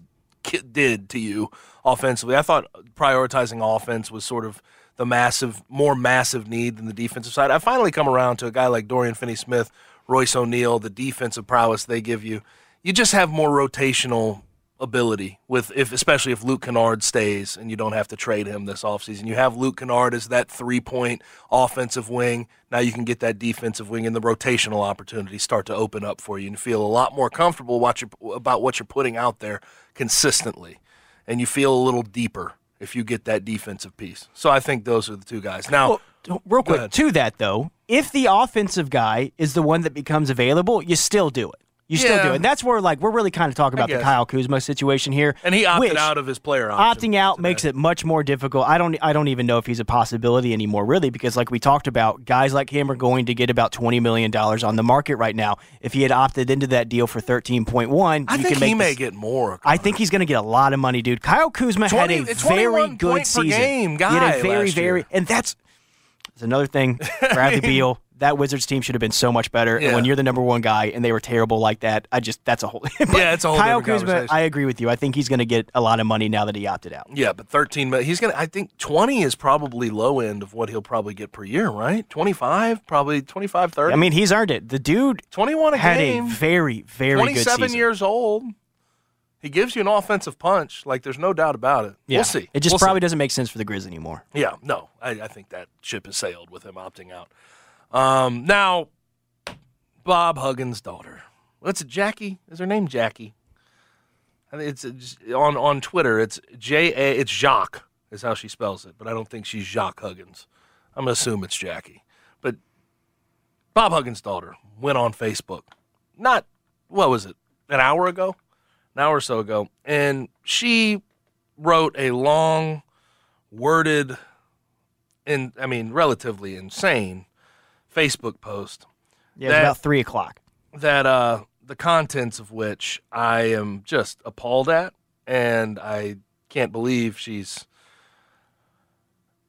S5: did to you offensively, I thought prioritizing offense was sort of the massive, more massive need than the defensive side. I finally come around to a guy like Dorian Finney-Smith, Royce O'Neale, the defensive prowess they give you. You just have more rotational ability with if especially if Luke Kennard stays and you don't have to trade him this offseason. You have Luke Kennard as that three point offensive wing. Now you can get that defensive wing and the rotational opportunities start to open up for you and feel a lot more comfortable what about what you're putting out there consistently. And you feel a little deeper if you get that defensive piece. So I think those are the two guys. Now,
S6: well, real quick to that though, if the offensive guy is the one that becomes available, you still do it. You still do it. And that's where like we're really kind of talking about the. Kyle Kuzma situation here.
S5: and he opted out of his player option.
S6: Opting out makes it much more difficult. I don't I don't even know if he's a possibility anymore, really, because like we talked about, guys like him are going to get about twenty million dollars on the market right now. If he had opted into that deal for thirteen point one,
S5: I
S6: you
S5: think
S6: can make
S5: he may
S6: this-
S5: get more.
S6: I think he's going to get a lot of money, dude. Kyle Kuzma
S5: 20
S6: had a very good season.
S5: game
S6: he had a very, very, and that's It's another thing. Bradley Beal, that Wizards team should have been so much better.
S5: Yeah.
S6: And when you're the number one guy and they were terrible like that, I just that's a whole.
S5: Yeah, it's a whole
S6: Kyle Kuzma. I agree with you. I think he's going to get a lot of money now that he opted out.
S5: Yeah, but 13 million. He's going to, I think 20 is probably low end of what he'll probably get per year, right? 25, probably 25, 30.
S6: I mean, he's earned it. The dude
S5: 21 a
S6: had
S5: game.
S6: a very, very good
S5: 27
S6: season.
S5: years old. He gives you an offensive punch. Like, there's no doubt about it.
S6: Yeah.
S5: We'll see.
S6: It just
S5: We'll see.
S6: probably doesn't make sense for the Grizz anymore.
S5: Yeah, no, I, I think that ship has sailed with him opting out. Um, now, Bob Huggins' daughter. What's it, Jackie? Is her name Jackie? It's it's on on Twitter. It's J A. It's Jacques is how she spells it, but I don't think she's Jacques Huggins. I'm gonna assume it's Jackie. But Bob Huggins' daughter went on Facebook. Not what was it? An hour ago, an hour or so ago, and she wrote a long, worded, and I mean relatively insane Facebook post.
S6: Yeah, it's about three o'clock.
S5: That uh, the contents of which I am just appalled at, and I can't believe she's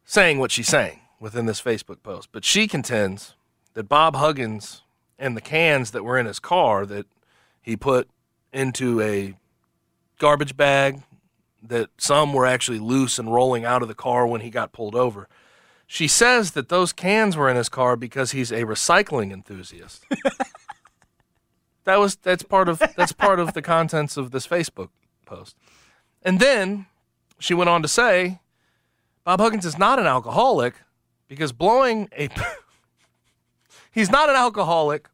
S5: saying what she's saying within this Facebook post. But she contends that Bob Huggins and the cans that were in his car that he put into a garbage bag that some were actually loose and rolling out of the car when he got pulled over. She says that those cans were in his car because he's a recycling enthusiast. that was that's part of that's part of the contents of this Facebook post. And then she went on to say Bob Huggins is not an alcoholic because blowing a He's not an alcoholic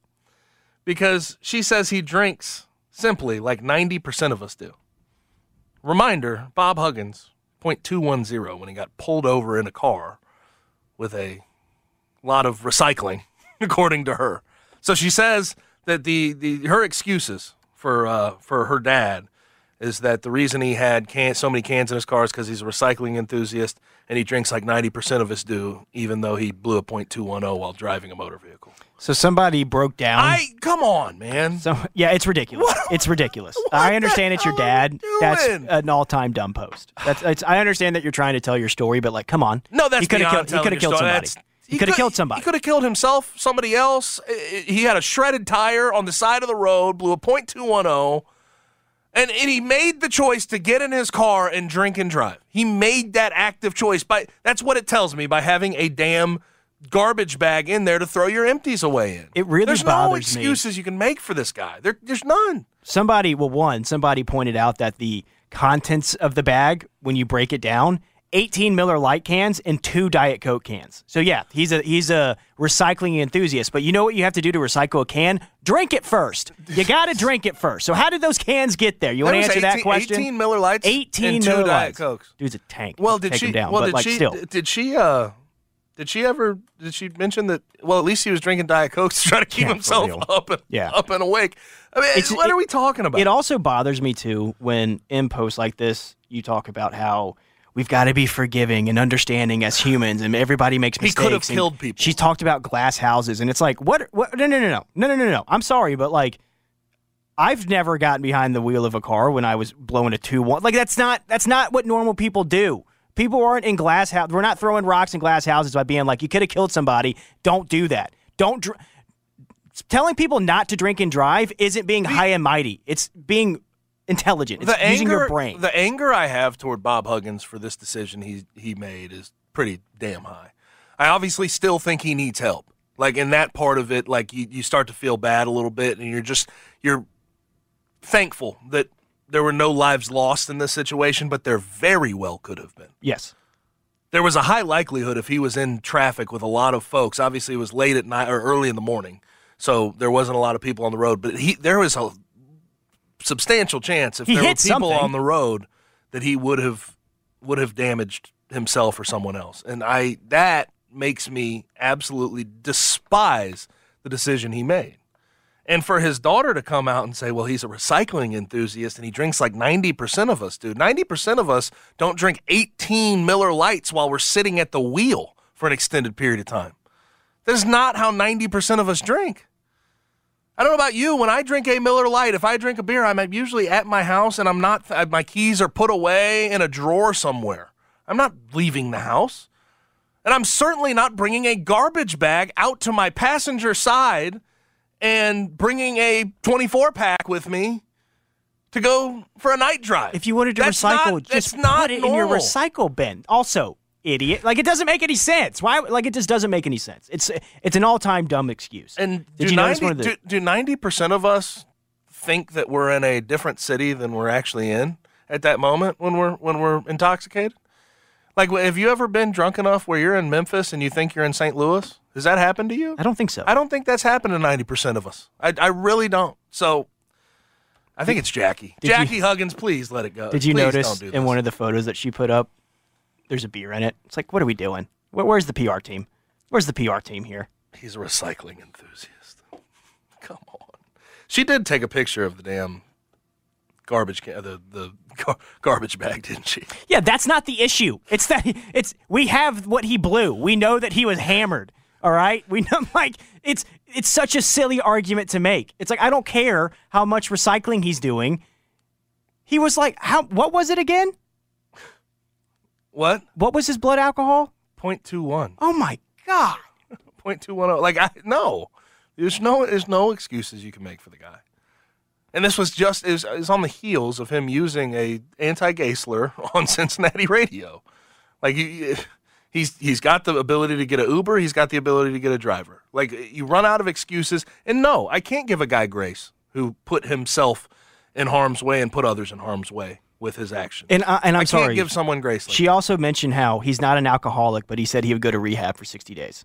S5: because she says he drinks simply like 90% of us do. Reminder Bob Huggins, 0.210 when he got pulled over in a car with a lot of recycling, according to her. So she says that the, the her excuses for uh, for her dad is that the reason he had can, so many cans in his car is because he's a recycling enthusiast and he drinks like 90% of his due, even though he blew a .210 while driving a motor vehicle.
S6: So somebody broke down.
S5: I come on, man.
S6: So yeah, it's ridiculous. it's ridiculous. I understand it's your dad. That's an all-time dumb post. That's it's, I understand that you're trying to tell your story, but like, come on.
S5: No, that's
S6: he could have killed. He could have killed
S5: story.
S6: somebody.
S5: That's-
S6: he could have killed somebody.
S5: He could have killed himself, somebody else. He had a shredded tire on the side of the road, blew a .210, and, and he made the choice to get in his car and drink and drive. He made that active choice. By that's what it tells me by having a damn garbage bag in there to throw your empties away in.
S6: It really
S5: There's no
S6: bothers me.
S5: excuses you can make for this guy. There, there's none.
S6: Somebody, well, one, somebody pointed out that the contents of the bag, when you break it down, 18 Miller Lite cans and two Diet Coke cans. So yeah, he's a he's a recycling enthusiast. But you know what you have to do to recycle a can? Drink it first. You got to drink it first. So how did those cans get there? You want to answer that question?
S5: 18 Miller Lites
S6: 18
S5: and two
S6: Miller
S5: Diet. Cokes.
S6: Dude's a tank.
S5: Well, did
S6: take
S5: she?
S6: down,
S5: well, did
S6: like
S5: she?
S6: still.
S5: Did she? Uh, did she ever? Did she mention that? Well, at least he was drinking Diet Cokes to try to keep
S6: Yeah,
S5: himself up and
S6: Yeah.
S5: up and awake. I mean,
S6: It's-
S5: what
S6: it-
S5: are we talking about?
S6: It also bothers me too when in posts like this you talk about how we've got to be forgiving and understanding as humans, and everybody makes mistakes.
S5: He could have killed people.
S6: She talked about glass houses, and it's like, what? What? No, no, no, no, no, no, no, no. I'm sorry, but like. I've never gotten behind the wheel of a car when I was blowing a two one. Like that's not that's not what normal people do. People aren't in glass house. We're not throwing rocks in glass houses by being like, you could have killed somebody. Don't do that. Don't. Dr- telling people not to drink and drive isn't being high and mighty. It's being intelligent. It's
S5: the
S6: using
S5: anger,
S6: your brain.
S5: the anger I have toward Bob Huggins for this decision he he made is pretty damn high. I obviously still think he needs help. Like in that part of it, like you, you start to feel bad a little bit, and you're just you're thankful that there were no lives lost in this situation, but there very well could have been.
S6: yes.
S5: There was a high likelihood if he was in traffic with a lot of folks. Obviously, it was late at night or early in the morning, so there wasn't a lot of people on the road. But he there was a substantial chance if
S6: He
S5: there were people
S6: something.
S5: on the road that he would have would have damaged himself or someone else. And I that makes me absolutely despise the decision he made. And for his daughter to come out and say, well, he's a recycling enthusiast and he drinks like 90% of us, dude. 90% of us don't drink 18 Miller Lites while we're sitting at the wheel for an extended period of time. That is not how 90% of us drink. I don't know about you. When I drink a Miller Lite, if I drink a beer, I'm usually at my house and I'm not, uh, my keys are put away in a drawer somewhere. I'm not leaving the house. And I'm certainly not bringing a garbage bag out to my passenger side and bringing a 24 pack with me to go for a night drive.
S6: If you wanted to
S5: That's
S6: recycle,
S5: not,
S6: just
S5: that's not
S6: put it in your recycle bin. Also, idiot. Like it doesn't make any sense. Why? Like it just doesn't make any sense. It's it's an all time dumb excuse.
S5: And
S6: did
S5: do
S6: you notice
S5: 90,
S6: one of the?
S5: do, do 90% of us think that we're in a different city than we're actually in at that moment when we're when we're intoxicated? Like have you ever been drunk enough where you're in Memphis and you think you're in St. Louis? Has that happened to you?
S6: I don't think so.
S5: I don't think that's happened to 90% of us. I, I really don't. So I think it's Jackie.
S6: Did you-
S5: Jackie Huggins, please let it go.
S6: Did you
S5: Please
S6: notice in one of the photos that she put up? There's a beer in it. It's like, what are we doing? Where, where's the PR team? Where's the PR team here?
S5: He's a recycling enthusiast. Come on. She did take a picture of the damn garbage can, uh, the the gar- garbage bag, didn't she?
S6: Yeah, that's not the issue. It's that it's we have what he blew. We know that he was hammered. All right, we know like it's it's such a silly argument to make. It's like I don't care how much recycling he's doing. He was like, how? What was it again?
S5: What?
S6: What was his blood alcohol?
S5: 0.21.
S6: Oh my god.
S5: 0.210. Like I no. There's no there's no excuses you can make for the guy. And this was just is is on the heels of him using a anti-gay slur on Cincinnati radio. Like you, he's he's got the ability to get an Uber, he's got the ability to get a driver. Like you run out of excuses and no, I can't give a guy grace who put himself in harm's way and put others in harm's way with his actions.
S6: And uh, and I'm
S5: I
S6: sorry.
S5: can't give someone grace like
S6: she also mentioned how he's not an alcoholic, but he said he would go to rehab for 60 days.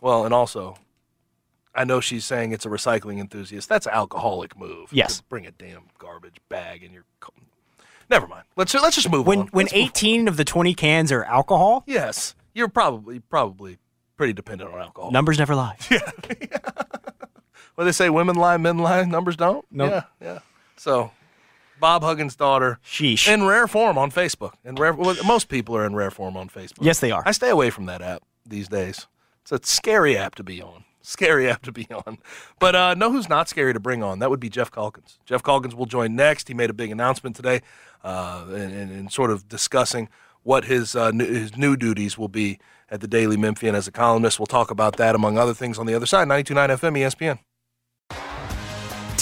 S5: Well, and also, I know she's saying it's a recycling enthusiast. That's an alcoholic move.
S6: Yes.
S5: To bring a damn garbage bag in your. Never mind. Let's let's just move
S6: When
S5: on.
S6: when
S5: Let's move-
S6: 18 of the 20 cans are alcohol,
S5: yes, you're probably probably pretty dependent on alcohol.
S6: numbers never lie. Yeah.
S5: Well, they say women lie, men lie, numbers don't.
S6: Nope.
S5: Yeah, yeah. So, Bob Huggins' daughter,
S6: Sheesh.
S5: in rare form on Facebook. In rare, well, most people are in rare form on Facebook.
S6: Yes, they are.
S5: I stay away from that app these days. It's a scary app to be on. Scary app to be on. But uh, know who's not scary to bring on? That would be Jeff Calkins. Jeff Calkins will join next. He made a big announcement today uh, and, and, and sort of discussing what his, uh, new, his new duties will be at the Daily Memphian as a columnist. We'll talk about that, among other things, on the other side. 92.9 FM ESPN.